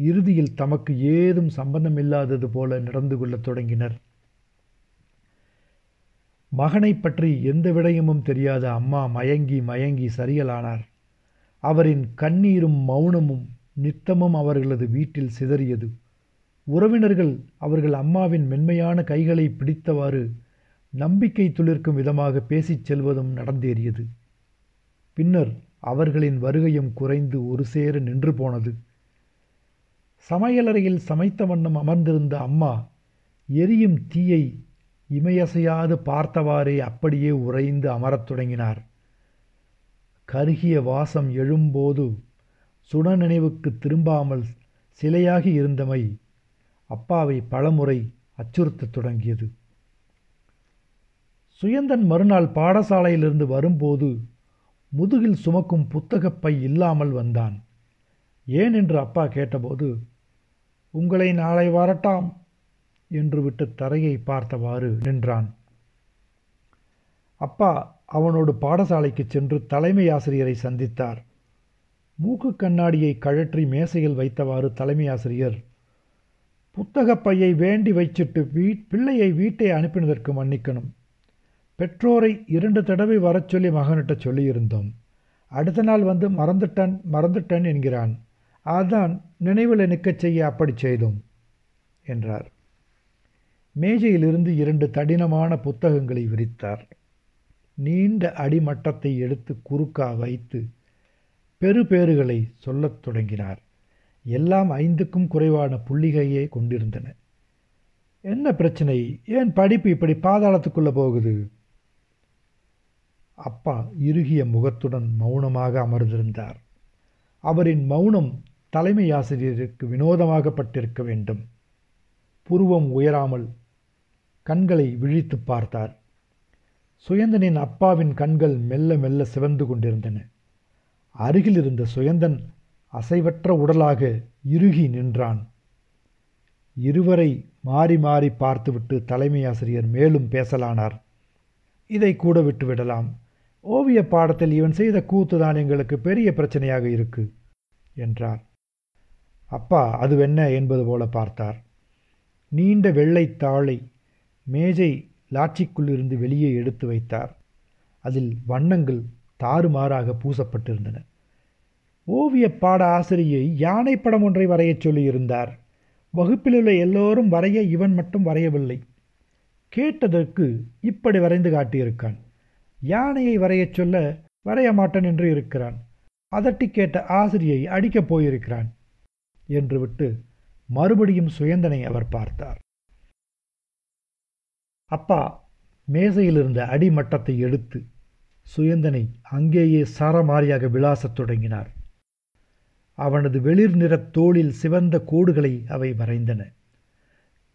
இறுதியில் தமக்கு ஏதும் சம்பந்தமில்லாதது போல நடந்து கொள்ளத் தொடங்கினர். மகனை பற்றி எந்த விடயமும் தெரியாத அம்மா மயங்கி மயங்கி சரியலானார். அவரின் கண்ணீரும் மௌனமும் நித்தமும் அவர்களது வீட்டில் சிதறியது. உறவினர்கள் அவர்கள் அம்மாவின் மென்மையான கைகளை பிடித்தவாறு நம்பிக்கை துளிர்க்கும் விதமாக பேசிச் செல்வதும் நடந்தேறியது. பின்னர் அவர்களின் வருகையும் குறைந்து ஒரு சேர நின்று போனது. சமையலறையில் சமைத்த வண்ணம் அமர்ந்திருந்த அம்மா எரியும் தீயை இமையசையாது பார்த்தவாறே அப்படியே உறைந்து அமரத் தொடங்கினார். கருகிய வாசம் எழும்போது சுட நினைவுக்கு திரும்பாமல் சிலையாகி இருந்தமை அப்பாவை பலமுறை அச்சுறுத்தத் தொடங்கியது. சுயந்தன் மறுநாள் பாடசாலையிலிருந்து வரும்போது முதுகில் சுமக்கும் புத்தகப்பை இல்லாமல் வந்தான். ஏன் என்று அப்பா கேட்டபோது உங்களை நாளை வரட்டாம் என்று விட்டு தரையை பார்த்தவாறு நின்றான். அப்பா அவனோடு பாடசாலைக்கு சென்று தலைமை ஆசிரியரை சந்தித்தார். மூக்கு கண்ணாடியை கழற்றி மேசையில் வைத்தவாறு தலைமை ஆசிரியர் புத்தகப் பையை வேண்டி வைச்சிட்டு வீ பிள்ளையை வீட்டை அனுப்பினதற்கு மன்னிக்கணும். பெற்றோரை இரண்டு தடவை வரச் சொல்லி மகனிட்ட சொல்லியிருந்தோம். அடுத்த நாள் வந்து மறந்துட்டன் மறந்துட்டன் என்கிறான். அதான் நினைவில் நிற்கச் செய்ய அப்படி செய்தோம் என்றார். மேஜையிலிருந்து இரண்டு தடினமான புத்தகங்களை விரித்தார். நீண்ட அடிமட்டத்தை எடுத்து குறுக்கா வைத்து பெறுபேறுகளை சொல்லத் தொடங்கினார். எல்லாம் ஐந்துக்கும் குறைவான புள்ளிகையே கொண்டிருந்தன. என்ன பிரச்சனை? ஏன் படிப்பு இப்படி பாதாளத்துக்குள்ளே போகுது? அப்பா இறுகிய முகத்துடன் மௌனமாக அமர்ந்திருந்தார். அவரின் மௌனம் தலைமை ஆசிரியருக்கு வினோதமாகப்பட்டிருக்க வேண்டும். புருவம் உயராமல் கண்களை விழித்து பார்த்தார். சுயந்தனின் அப்பாவின் கண்கள் மெல்ல மெல்ல சிவந்து கொண்டிருந்தன. அருகில் இருந்த சுயந்தன் அசைவற்ற உடலாக இறுகி நின்றான். இருவரை மாறி மாறி பார்த்துவிட்டு தலைமை ஆசிரியர் மேலும் பேசலானார். இதை கூட விட்டுவிடலாம் ஓவிய பாடத்தில் இவன் செய்த கூத்துதான் எங்களுக்கு பெரிய பிரச்சனையாக இருக்கு என்றார். அப்பா அதுவென்ன? என்பது போல பார்த்தார். நீண்ட வெள்ளை தாளை மேஜை லாட்சிக்குள்ளிருந்து வெளியே எடுத்து வைத்தார். அதில் வண்ணங்கள் தாறுமாறாக பூசப்பட்டிருந்தன. ஓவிய பாட ஆசிரியை யானை படம் ஒன்றை வரையச் சொல்லியிருந்தார். வகுப்பிலுள்ள எல்லோரும் வரைய இவன் மட்டும் வரையவில்லை. கேட்டதற்கு இப்படி வரைந்து காட்டியிருக்கான். யானையை வரையச் சொல்ல வரைய மாட்டேன் என்று இருக்கிறான். அதட்டி கேட்ட ஆசிரியை அடிக்கப் போயிருக்கிறான். என்று விட்டு மறுபடியும் சுயந்தனை அவர் பார்த்தார். அப்பா மேசையில் இருந்த அடிமட்டத்தை எடுத்து சுயந்தனை அங்கேயே சரமாரியாக விளாசத் தொடங்கினார். அவனது வெளிர் நிறத் தோளில் சிவந்த கோடுகளை அவை வரைந்தன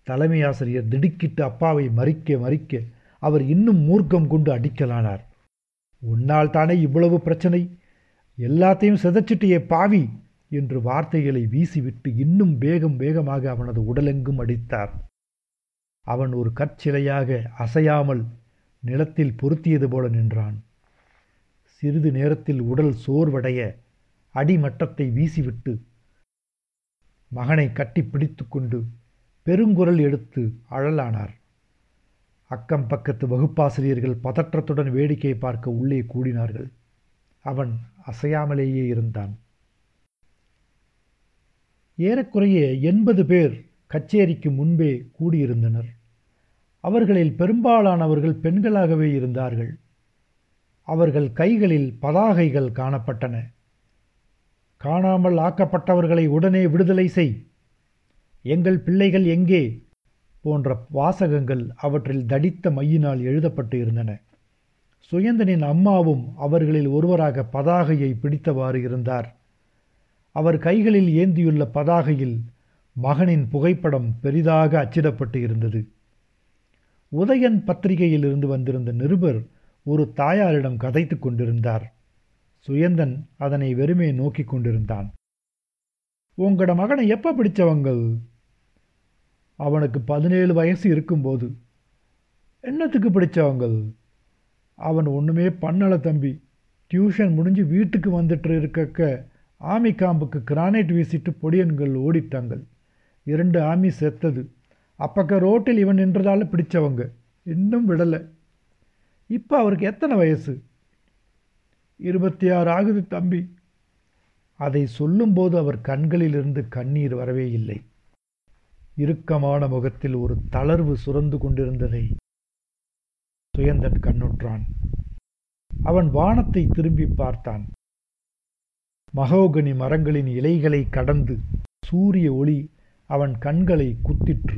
தலைமை ஆசிரியர் திடுக்கிட்டு அப்பாவை மறிக்க மறிக்க அவர் இன்னும் மூர்க்கம் கொண்டு அடிக்கலானார். உன்னால் தானே இவ்வளவு பிரச்சனை? எல்லாத்தையும் சிதைச்சிட்டு பாவி! என்று வார்த்தைகளை வீசிவிட்டு இன்னும் வேகம் வேகமாக அவனது உடலெங்கும் அடித்தார். அவன் ஒரு கற்சிலையாக அசையாமல் நிலத்தில் பொருத்தியது போல நின்றான். சிறிது நேரத்தில் உடல் சோர்வடைய அடிமட்டத்தை வீசிவிட்டு மகனை கட்டி பிடித்து கொண்டு பெருங்குரல் எடுத்து அழலானார். அக்கம் பக்கத்து வகுப்பாசிரியர்கள் பதற்றத்துடன் வேடிக்கை பார்க்க உள்ளே கூடினார்கள். அவன் அசையாமலேயே இருந்தான். ஏறக்குறைய எண்பது பேர் கச்சேரிக்கு முன்பே கூடியிருந்தனர். அவர்களில் பெரும்பாலானவர்கள் பெண்களாகவே இருந்தார்கள். அவர்கள் கைகளில் பதாகைகள் காணப்பட்டன. காணாமல் ஆக்கப்பட்டவர்களை உடனே விடுதலை செய். எங்கள் பிள்ளைகள் எங்கே? போன்ற வாசகங்கள் அவற்றில் தடித்த மையினால் எழுதப்பட்டு இருந்தன. சுயந்தனின் அம்மாவும் அவர்களில் ஒருவராக பதாகையை பிடித்தவாறு இருந்தார். அவர் கைகளில் ஏந்தியுள்ள பதாகையில் மகனின் புகைப்படம் பெரிதாக அச்சிடப்பட்டு இருந்தது. உதயன் பத்திரிகையில் இருந்து வந்திருந்த நிருபர் ஒரு தாயாரிடம் கதைத்து கொண்டிருந்தார். சுயந்தன் அதனை வெறுமே நோக்கி கொண்டிருந்தான். உங்களோட மகனை எப்போ பிடிச்சவங்கள்? அவனுக்கு பதினேழு வயசு இருக்கும்போது. என்னத்துக்கு பிடிச்சவங்கள்? அவன் ஒன்றுமே பண்ணல தம்பி. டியூஷன் முடிஞ்சு வீட்டுக்கு வந்துட்டு இருக்கக்க ஆமி காம்புக்கு கிரானைட் வீசிட்டு பொடியன்கள் ஓடிட்டாங்க இரண்டு ஆமி செத்தது. அப்பக்க ரோட்டில் இவன் நின்றதால் பிடிச்சவங்க. இன்னும் விடலை. இப்போ அவருக்கு எத்தனை வயசு? இருபத்தி ஆறு ஆகுது தம்பி. அதை சொல்லும்போது அவர் கண்களிலிருந்து கண்ணீர் வரவே இல்லை. இறுக்கமான முகத்தில் ஒரு தளர்வு சுரந்து கொண்டிருந்ததை சுயந்தன் கண்ணுற்றான். அவன் வானத்தை திரும்பி பார்த்தான். மகோகனி மரங்களின் இலைகளை கடந்து சூரிய ஒளி அவன் கண்களை குத்திற்று.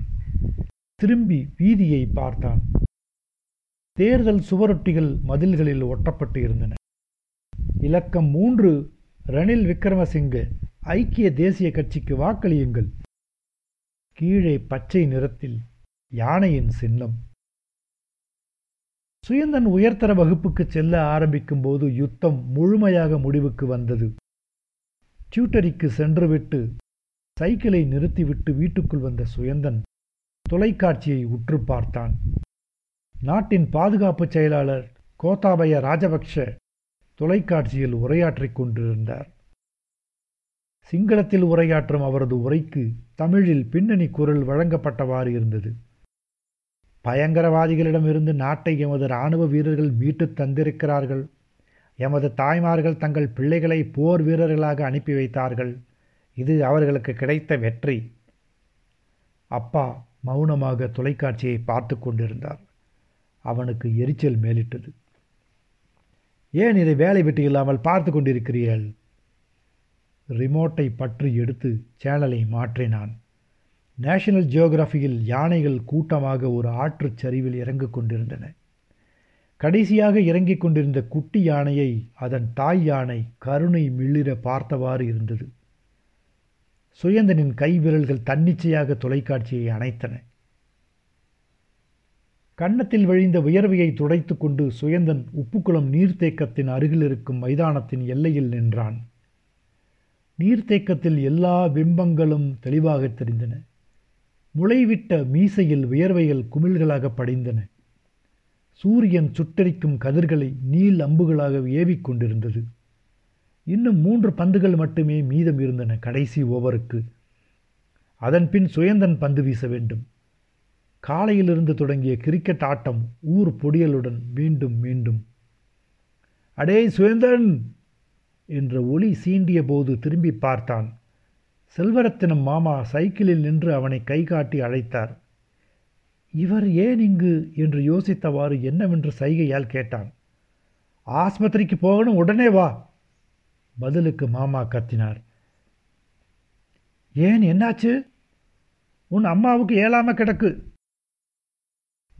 திரும்பி வீதியை பார்த்தான். தேர்தல் சுவரொட்டிகள் மதில்களில் ஒட்டப்பட்டு இருந்தன. இலக்கம் மூன்று ரணில் விக்கிரமசிங்க ஐக்கிய தேசிய கட்சிக்கு வாக்களியுங்கள். கீழே பச்சை நிறத்தில் யானையின் சின்னம். சுயந்தன் உயர்தர வகுப்புக்கு செல்ல ஆரம்பிக்கும் போது யுத்தம் முழுமையாக முடிவுக்கு வந்தது. டியூட்டரிக்கு சென்றுவிட்டு சைக்கிளை நிறுத்திவிட்டு வீட்டுக்குள் வந்த சுயந்தன் தொலைக்காட்சியை உற்று பார்த்தான். நாட்டின் பாதுகாப்பு செயலாளர் கோத்தாபய ராஜபக்ஷ தொலைக்காட்சியில் உரையாற்றிக் கொண்டிருந்தார். சிங்களத்தில் உரையாற்றும் அவரது உரைக்கு தமிழில் பின்னணி குரல் வழங்கப்பட்டவாறு இருந்தது. பயங்கரவாதிகளிடமிருந்து நாட்டை எமது இராணுவ வீரர்கள் மீட்டுத் தந்திருக்கிறார்கள். எமது தாய்மார்கள் தங்கள் பிள்ளைகளை போர் வீரர்களாக அனுப்பி வைத்தார்கள். இது அவர்களுக்கு கிடைத்த வெற்றி. அப்பா மௌனமாக தொலைக்காட்சியை பார்த்து கொண்டிருந்தார். அவனுக்கு எரிச்சல் மேலிட்டது. ஏன் இதை வேலை விட்டு இல்லாமல் பார்த்து கொண்டிருக்கிறீர்கள்? ரிமோட்டை பற்றி எடுத்து சேனலை மாற்றினான். நேஷனல் ஜியோகிராஃபியில் யானைகள் கூட்டமாக ஒரு ஆற்றுச் சரிவில் இறங்கிக் கொண்டிருந்தன. கடைசியாக இறங்கிக் கொண்டிருந்த குட்டி யானையை அதன் தாய் யானை கருணை மிளிர பார்த்தவாறு இருந்தது. சுயந்தனின் கை விரல்கள் தன்னிச்சையாக தொலைக்காட்சியை அணைத்தன. கன்னத்தில் வழிந்த உயர்வையை துடைத்து கொண்டு சுயந்தன் உப்புக்குளம் நீர்த்தேக்கத்தின் அருகில் இருக்கும் மைதானத்தின் எல்லையில் நின்றான். நீர்த்தேக்கத்தில் எல்லா பிம்பங்களும் தெளிவாக தெரிந்தன. முளைவிட்ட மீசையில் வியர்வைகள் குமிழ்களாக படிந்தன. சூரியன் சுட்டரிக்கும் கதிர்களை நீல் அம்புகளாக ஏவிக் கொண்டிருந்தது. இன்னும் மூன்று பந்துகள் மட்டுமே மீதம் இருந்தன கடைசி ஓவருக்கு. அதன்பின் சுயந்தன் பந்து வீச வேண்டும். காலையிலிருந்து தொடங்கிய கிரிக்கெட் ஆட்டம் ஊர் பொடியலுடன் மீண்டும் மீண்டும். அடே சுயந்தன்! என்ற ஒளி சீண்டிய போது திரும்பி பார்த்தான். செல்வரத்தினம் மாமா சைக்கிளில் நின்று அவனை கைகாட்டி அழைத்தார். இவர் ஏன் இங்கு? என்று யோசித்தவாறு என்னவென்று சைகையால் கேட்டான். ஆஸ்பத்திரிக்கு போகணும் உடனே வா. பதிலுக்கு மாமா கத்தினார். ஏன் என்னாச்சு? உன் அம்மாவுக்கு ஏழாம கிடக்கு.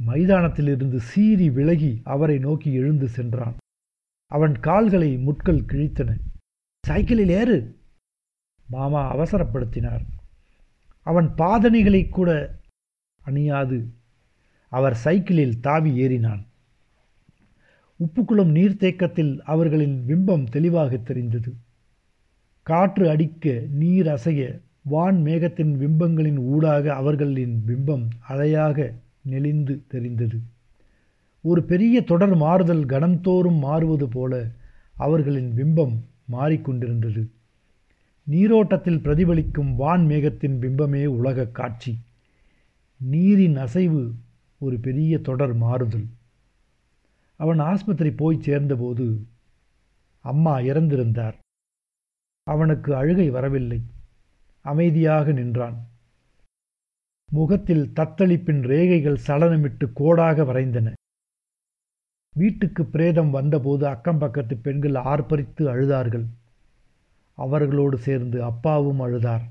மைதானத்திலிருந்து சீறி விலகி அவரை நோக்கி எழுந்து சென்றான். அவன் கால்களை முட்கள் கிழித்தன. சைக்கிளில் ஏறு. மாமா அவசரப்படுத்தினார். அவன் பாதணிகளை கூட அணியாது. அவர் சைக்கிளில் தாவி ஏறினான். உப்புக்குளம் நீர்த்தேக்கத்தில் அவர்களின் பிம்பம் தெளிவாக தெரிந்தது. காற்று அடிக்க நீர் அசைய வான் மேகத்தின் பிம்பங்களின் ஊடாக அவர்களின் பிம்பம் அலையாக நெளிந்து தெரிந்தது. ஒரு பெரிய தொடர் மாறுதல் கணம்தோறும் மாறுவது போல அவர்களின் பிம்பம் மாறிக்கொண்டிருந்தது நீரோட்டத்தில் பிரதிபலிக்கும் வான் மேகத்தின் பிம்பமே உலக காட்சி. நீரின் அசைவு ஒரு பெரிய தொடர் மாறுதல். அவன் ஆஸ்பத்திரி போய் சேர்ந்தபோது அம்மா இறந்திருந்தார். அவனுக்கு அழுகை வரவில்லை. அமைதியாக நின்றான். முகத்தில் தத்தளிப்பின் ரேகைகள் சலனமிட்டு கோடாக வரைந்தன. வீட்டுக்கு பிரேதம் வந்தபோது அக்கம் பக்கத்து பெண்கள் ஆர்ப்பரித்து அழுதார்கள். அவர்களோடு சேர்ந்து அப்பாவும் அழுதார்.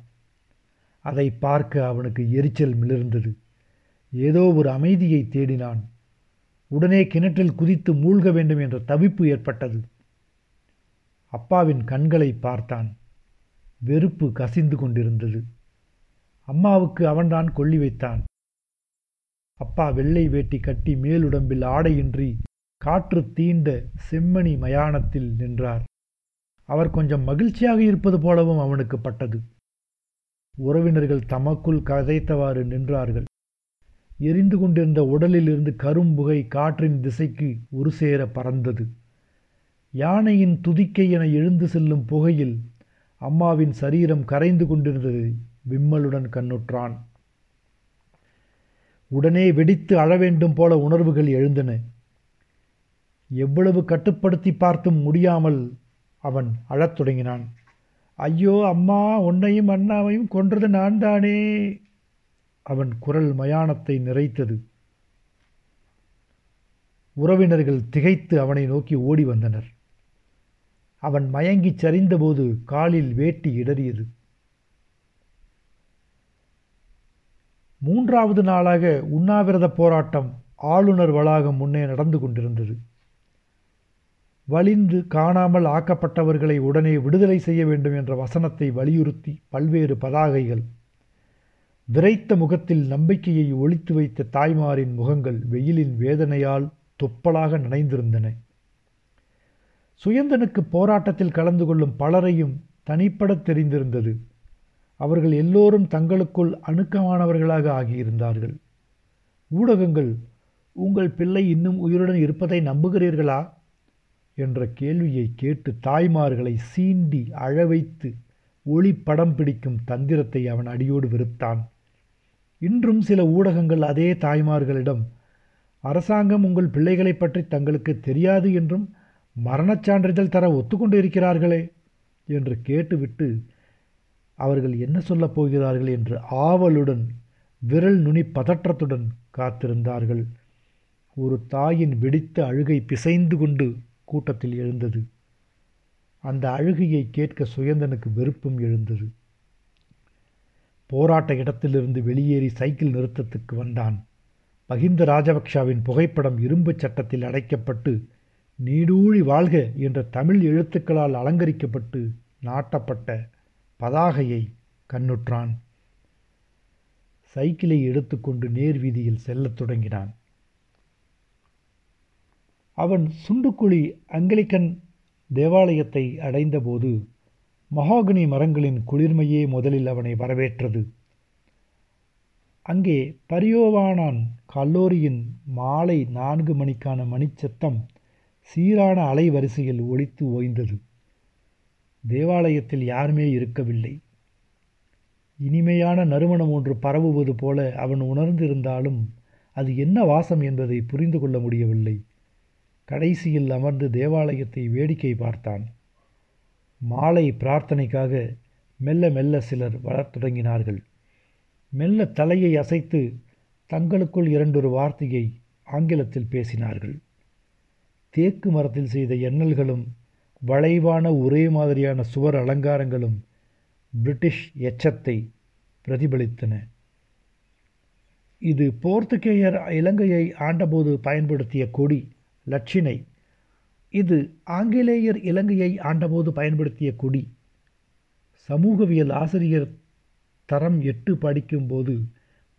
அதை பார்க்க அவனுக்கு எரிச்சல் மிளிர்ந்தது. ஏதோ ஒரு அமைதியை தேடினான். உடனே கிணற்றில் குதித்து மூழ்க வேண்டும் என்ற தவிப்பு ஏற்பட்டது. அப்பாவின் கண்களை பார்த்தான். வெறுப்பு கசிந்து கொண்டிருந்தது. அம்மாவுக்கு அவன்தான் கொள்ளி வைத்தான். அப்பா வெள்ளை வேட்டி கட்டி மேலுடம்பில் ஆடையின்றி காற்று தீண்ட செம்மணி மயானத்தில் நின்றார். அவர் கொஞ்சம் மகிழ்ச்சியாக இருப்பது போலவும் அவனுக்கு பட்டது. உறவினர்கள் தமக்குள் கதைத்தவாறு நின்றார்கள். எரிந்து கொண்டிருந்த உடலில் இருந்து கரும்புகை காற்றின் திசைக்கு ஒரு சேர பறந்தது. யானையின் துதிக்கை என எழுந்து செல்லும் புகையில் அம்மாவின் சரீரம் கரைந்து கொண்டிருந்தது விம்மலுடன் கண்ணுற்றான். உடனே வெடித்து அழவேண்டும் போல உணர்வுகள் எழுந்தன. எவ்வளவு கட்டுப்படுத்தி பார்த்தும் முடியாமல் அவன் அழத் தொடங்கினான். ஐயோ அம்மா உன்னையும் அண்ணாவையும் கொன்றது நான் தானே அவன் குரல் மயானத்தை நிறைத்தது. உறவினர்கள் திகைத்து அவனை நோக்கி ஓடி வந்தனர். அவன் மயங்கிச் சரிந்தபோது காலில் வேட்டி இடறியது. மூன்றாவது நாளாக உண்ணாவிரத போராட்டம் ஆளுநர் வளாகம் முன்னே நடந்து கொண்டிருந்தது. வலிந்து காணாமல் ஆக்கப்பட்டவர்களை உடனே விடுதலை செய்ய வேண்டும் என்ற வசனத்தை வலியுறுத்தி பல்வேறு பதாகைகள். விரைத்த முகத்தில் நம்பிக்கையை ஒழித்து வைத்த தாய்மாரின் முகங்கள் வெயிலின் வேதனையால் தொப்பலாக நனைந்திருந்தன. சுயந்தனுக்கு போராட்டத்தில் கலந்து கொள்ளும் பலரையும் தனிப்படத் தெரிந்திருந்தது. அவர்கள் எல்லோரும் தங்களுக்குள் அணுக்கமானவர்களாக ஆகியிருந்தார்கள். ஊடகங்கள் உங்கள் பிள்ளை இன்னும் உயிருடன் இருப்பதை நம்புகிறீர்களா? என்ற கேள்வியை கேட்டு தாய்மார்களை சீண்டி அழவைத்து ஒளி படம் பிடிக்கும் தந்திரத்தை அவன் அடியோடு வெறுத்தான். இன்றும் சில ஊடகங்கள் அதே தாய்மார்களிடம் அரசாங்கம் உங்கள் பிள்ளைகளை பற்றி தங்களுக்கு தெரியாது என்றும் மரணச் சான்றிதழ் தர ஒத்துக்கொண்டு இருக்கிறார்களே என்று கேட்டுவிட்டு அவர்கள் என்ன சொல்லப் போகிறார்கள் என்று ஆவலுடன் விரல் நுனி பதற்றத்துடன் காத்திருந்தார்கள். ஒரு தாயின் வெடித்த அழுகை பிசைந்து கொண்டு கூட்டத்தில் எழுந்தது. அந்த அழுகையை கேட்க சுயந்தனுக்கு வெறுப்பும் எழுந்தது. போராட்ட இடத்திலிருந்து வெளியேறி சைக்கிள் நிறுத்தத்துக்கு வந்தான். மகிந்த ராஜபக்ஷாவின் புகைப்படம் இரும்பு சட்டத்தில் அடைக்கப்பட்டு நீடூழி வாழ்க என்ற தமிழ் எழுத்துக்களால் அலங்கரிக்கப்பட்டு நாட்டப்பட்ட பதாகையை கண்ணுற்றான். சைக்கிளை எடுத்துக்கொண்டு நேர் வீதியில் செல்லத் தொடங்கினான். அவன் சுண்டுக்குழி அங்கிலிக்கன் தேவாலயத்தை அடைந்தபோது மகாகனி மரங்களின் குளிர்மையே முதலில் அவனை வரவேற்றது. அங்கே பரியோவானான் கல்லூரியின் மாலை நான்கு மணிக்கான மணிச்சத்தம் சீரான அலைவரிசையில் ஒழித்து ஓய்ந்தது. தேவாலயத்தில் யாருமே இருக்கவில்லை. இனிமையான நறுமணம் ஒன்று பரவுவது போல அவன் உணர்ந்திருந்தாலும் அது என்ன வாசம் என்பதை புரிந்து கொள்ள முடியவில்லை. கடைசியில் அமர்ந்து தேவாலயத்தை வேடிக்கை பார்த்தான். மாலை பிரார்த்தனைக்காக மெல்ல மெல்ல சிலர் வளர் தொடங்கினார்கள். மெல்ல தலையை அசைத்து தங்களுக்குள் இரண்டொரு வார்த்தையை ஆங்கிலத்தில் பேசினார்கள். தேக்கு மரத்தில் செய்த எண்ணல்களும் வளைவான ஒரே மாதிரியான சுவர் அலங்காரங்களும் பிரிட்டிஷ் எச்சத்தை பிரதிபலித்தன. இது போர்த்துகேயர் இலங்கையை ஆண்டபோது பயன்படுத்திய கொடி லட்சினை. இது ஆங்கிலேயர் இலங்கையை ஆண்டபோது பயன்படுத்திய கொடி. சமூகவியல் ஆசிரியர் தரம் எட்டு படிக்கும்போது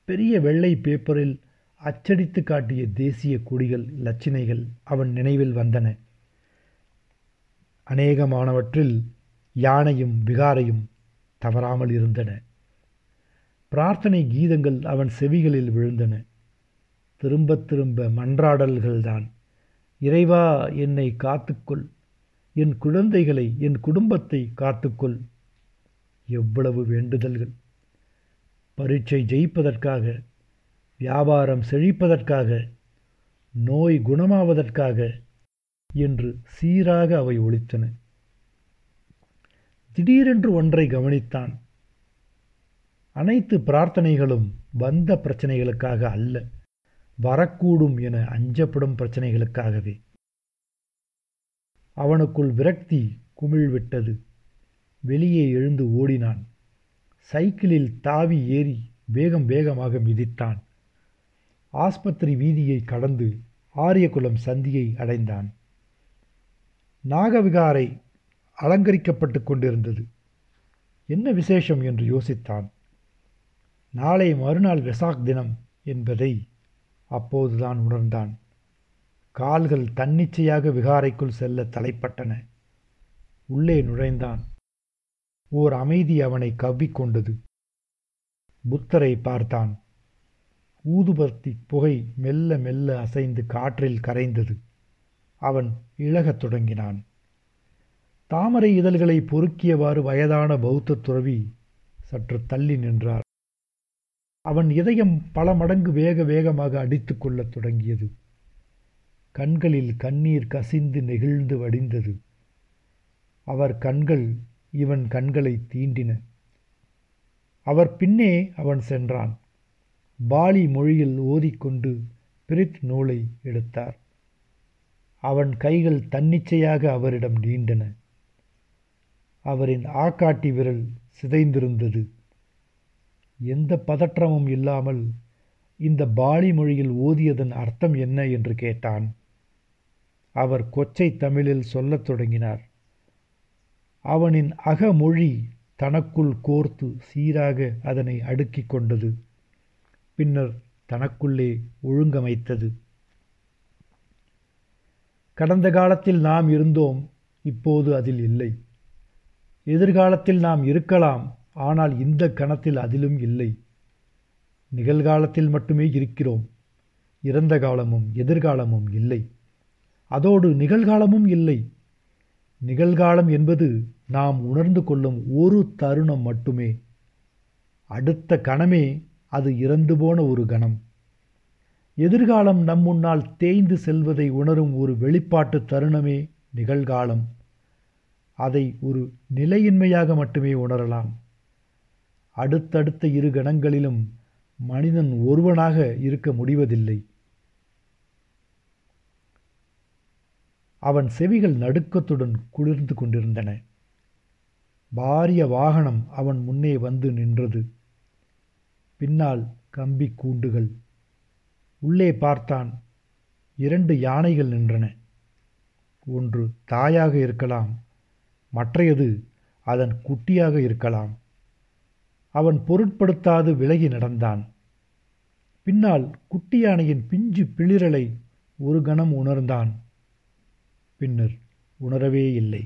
பெரிய வெள்ளை பேப்பரில் அச்சடித்து காட்டிய தேசிய கொடிகள் லட்சினைகள் அவன் நினைவில் வந்தன. அநேகமானவற்றில் யானையும் விகாரையும் தவறாமல் இருந்தன. பிரார்த்தனை கீதங்கள் அவன் செவிகளில் விழுந்தன. திரும்ப திரும்ப மன்றாடல்கள்தான். இறைவா என்னை காத்துக்கொள். என் குழந்தைகளை என் குடும்பத்தை காத்துக்கொள். எவ்வளவு வேண்டுதல்கள். பரீட்சை ஜெயிப்பதற்காக வியாபாரம் செழிப்பதற்காக நோய் குணமாவதற்காக என்று சீராக அவை ஒழித்தன திடீரென்று ஒன்றை கவனித்தான். அனைத்து பிரார்த்தனைகளும் வந்த பிரச்சனைகளுக்காக அல்ல. வரக்கூடும் என அஞ்சப்படும் பிரச்சனைகளுக்காகவே. அவனுக்குள் விரக்தி குமிழ்விட்டது. வெளியே எழுந்து ஓடினான். சைக்கிளில் தாவி ஏறி வேகம் வேகமாக மிதித்தான். ஆஸ்பத்திரி வீதியை கடந்து ஆரியகுலம் சந்தியை அடைந்தான். நாகவிகாரை அலங்கரிக்கப்பட்டு கொண்டிருந்தது. என்ன விசேஷம் என்று யோசித்தான். நாளை மறுநாள் வெசாக் தினம் என்பதை அப்போதுதான் உணர்ந்தான். கால்கள் தன்னிச்சையாக விகாரைக்குள் செல்ல தலைப்பட்டன. உள்ளே நுழைந்தான். ஓர் அமைதி அவனை கவ்விக்கொண்டது புத்தரை பார்த்தான். ஊதுபத்தி புகை மெல்ல மெல்ல அசைந்து காற்றில் கரைந்தது. அவன் இழகத் தொடங்கினான். தாமரை இதழ்களை பொறுக்கியவாறு வயதான பௌத்த துறவி சற்று தள்ளி நின்றார். அவன் இதயம் பல மடங்கு வேக வேகமாக அடித்து கொள்ளத் தொடங்கியது. கண்களில் கண்ணீர் கசிந்து நெகிழ்ந்து வடிந்தது. அவர் கண்கள் இவன் கண்களை தீண்டின. அவர் பின்னே அவன் சென்றான். பாலி மொழியில் ஓதிக்கொண்டு பிரித் நூலை எடுத்தார். அவன் கைகள் தன்னிச்சையாக அவரிடம் நீண்டன. அவரின் ஆக்காட்டி விரல் சிதைந்திருந்தது. எந்த பதற்றமும் இல்லாமல் இந்த பாலி மொழியில் ஓதியதன் அர்த்தம் என்ன என்று கேட்டான். அவர் கொச்சை தமிழில் சொல்லத் தொடங்கினார். அவனின் அகமொழி தனக்குள் கோர்த்து சீராக அதனை அடுக்கிக் கொண்டது. பின்னர் தனக்குள்ளே ஒழுங்கமைத்தது. கடந்த காலத்தில் நாம் இருந்தோம் இப்போது அதில் இல்லை. எதிர்காலத்தில் நாம் இருக்கலாம் ஆனால் இந்த கணத்தில் அதிலும் இல்லை. நிகழ்காலத்தில் மட்டுமே இருக்கிறோம். இறந்த காலமும் எதிர்காலமும் இல்லை. அதோடு நிகழ்காலமும் இல்லை. நிகழ்காலம் என்பது நாம் உணர்ந்து கொள்ளும் ஒரு தருணம் மட்டுமே. அடுத்த கணமே அது இறந்து போன ஒரு கணம். எதிர்காலம் நம் முன்னால் தேய்ந்து செல்வதை உணரும் ஒரு வெளிப்பாட்டு தருணமே நிகழ்காலம். அதை ஒரு நிலையின்மையாக மட்டுமே உணரலாம். அடுத்தடுத்த இரு கணங்களிலும் மனிதன் ஒருவனாக இருக்க முடிவதில்லை. அவன் செவிகள் நடுக்கத்துடன் குளிர்ந்து கொண்டிருந்தன. பாரிய வாகனம் அவன் முன்னே வந்து நின்றது. பின்னால் கம்பி கூண்டுகள். உள்ளே பார்த்தான் இரண்டு யானைகள் நின்றன. ஒன்று தாயாக இருக்கலாம் மற்றையது அதன் குட்டியாக இருக்கலாம். அவன் பொருட்படுத்தாது விலகி நடந்தான். பின்னால் குட்டி யானையின் பிஞ்சு பிளிரலை ஒரு கணம் உணர்ந்தான். பின்னர் உணரவே இல்லை.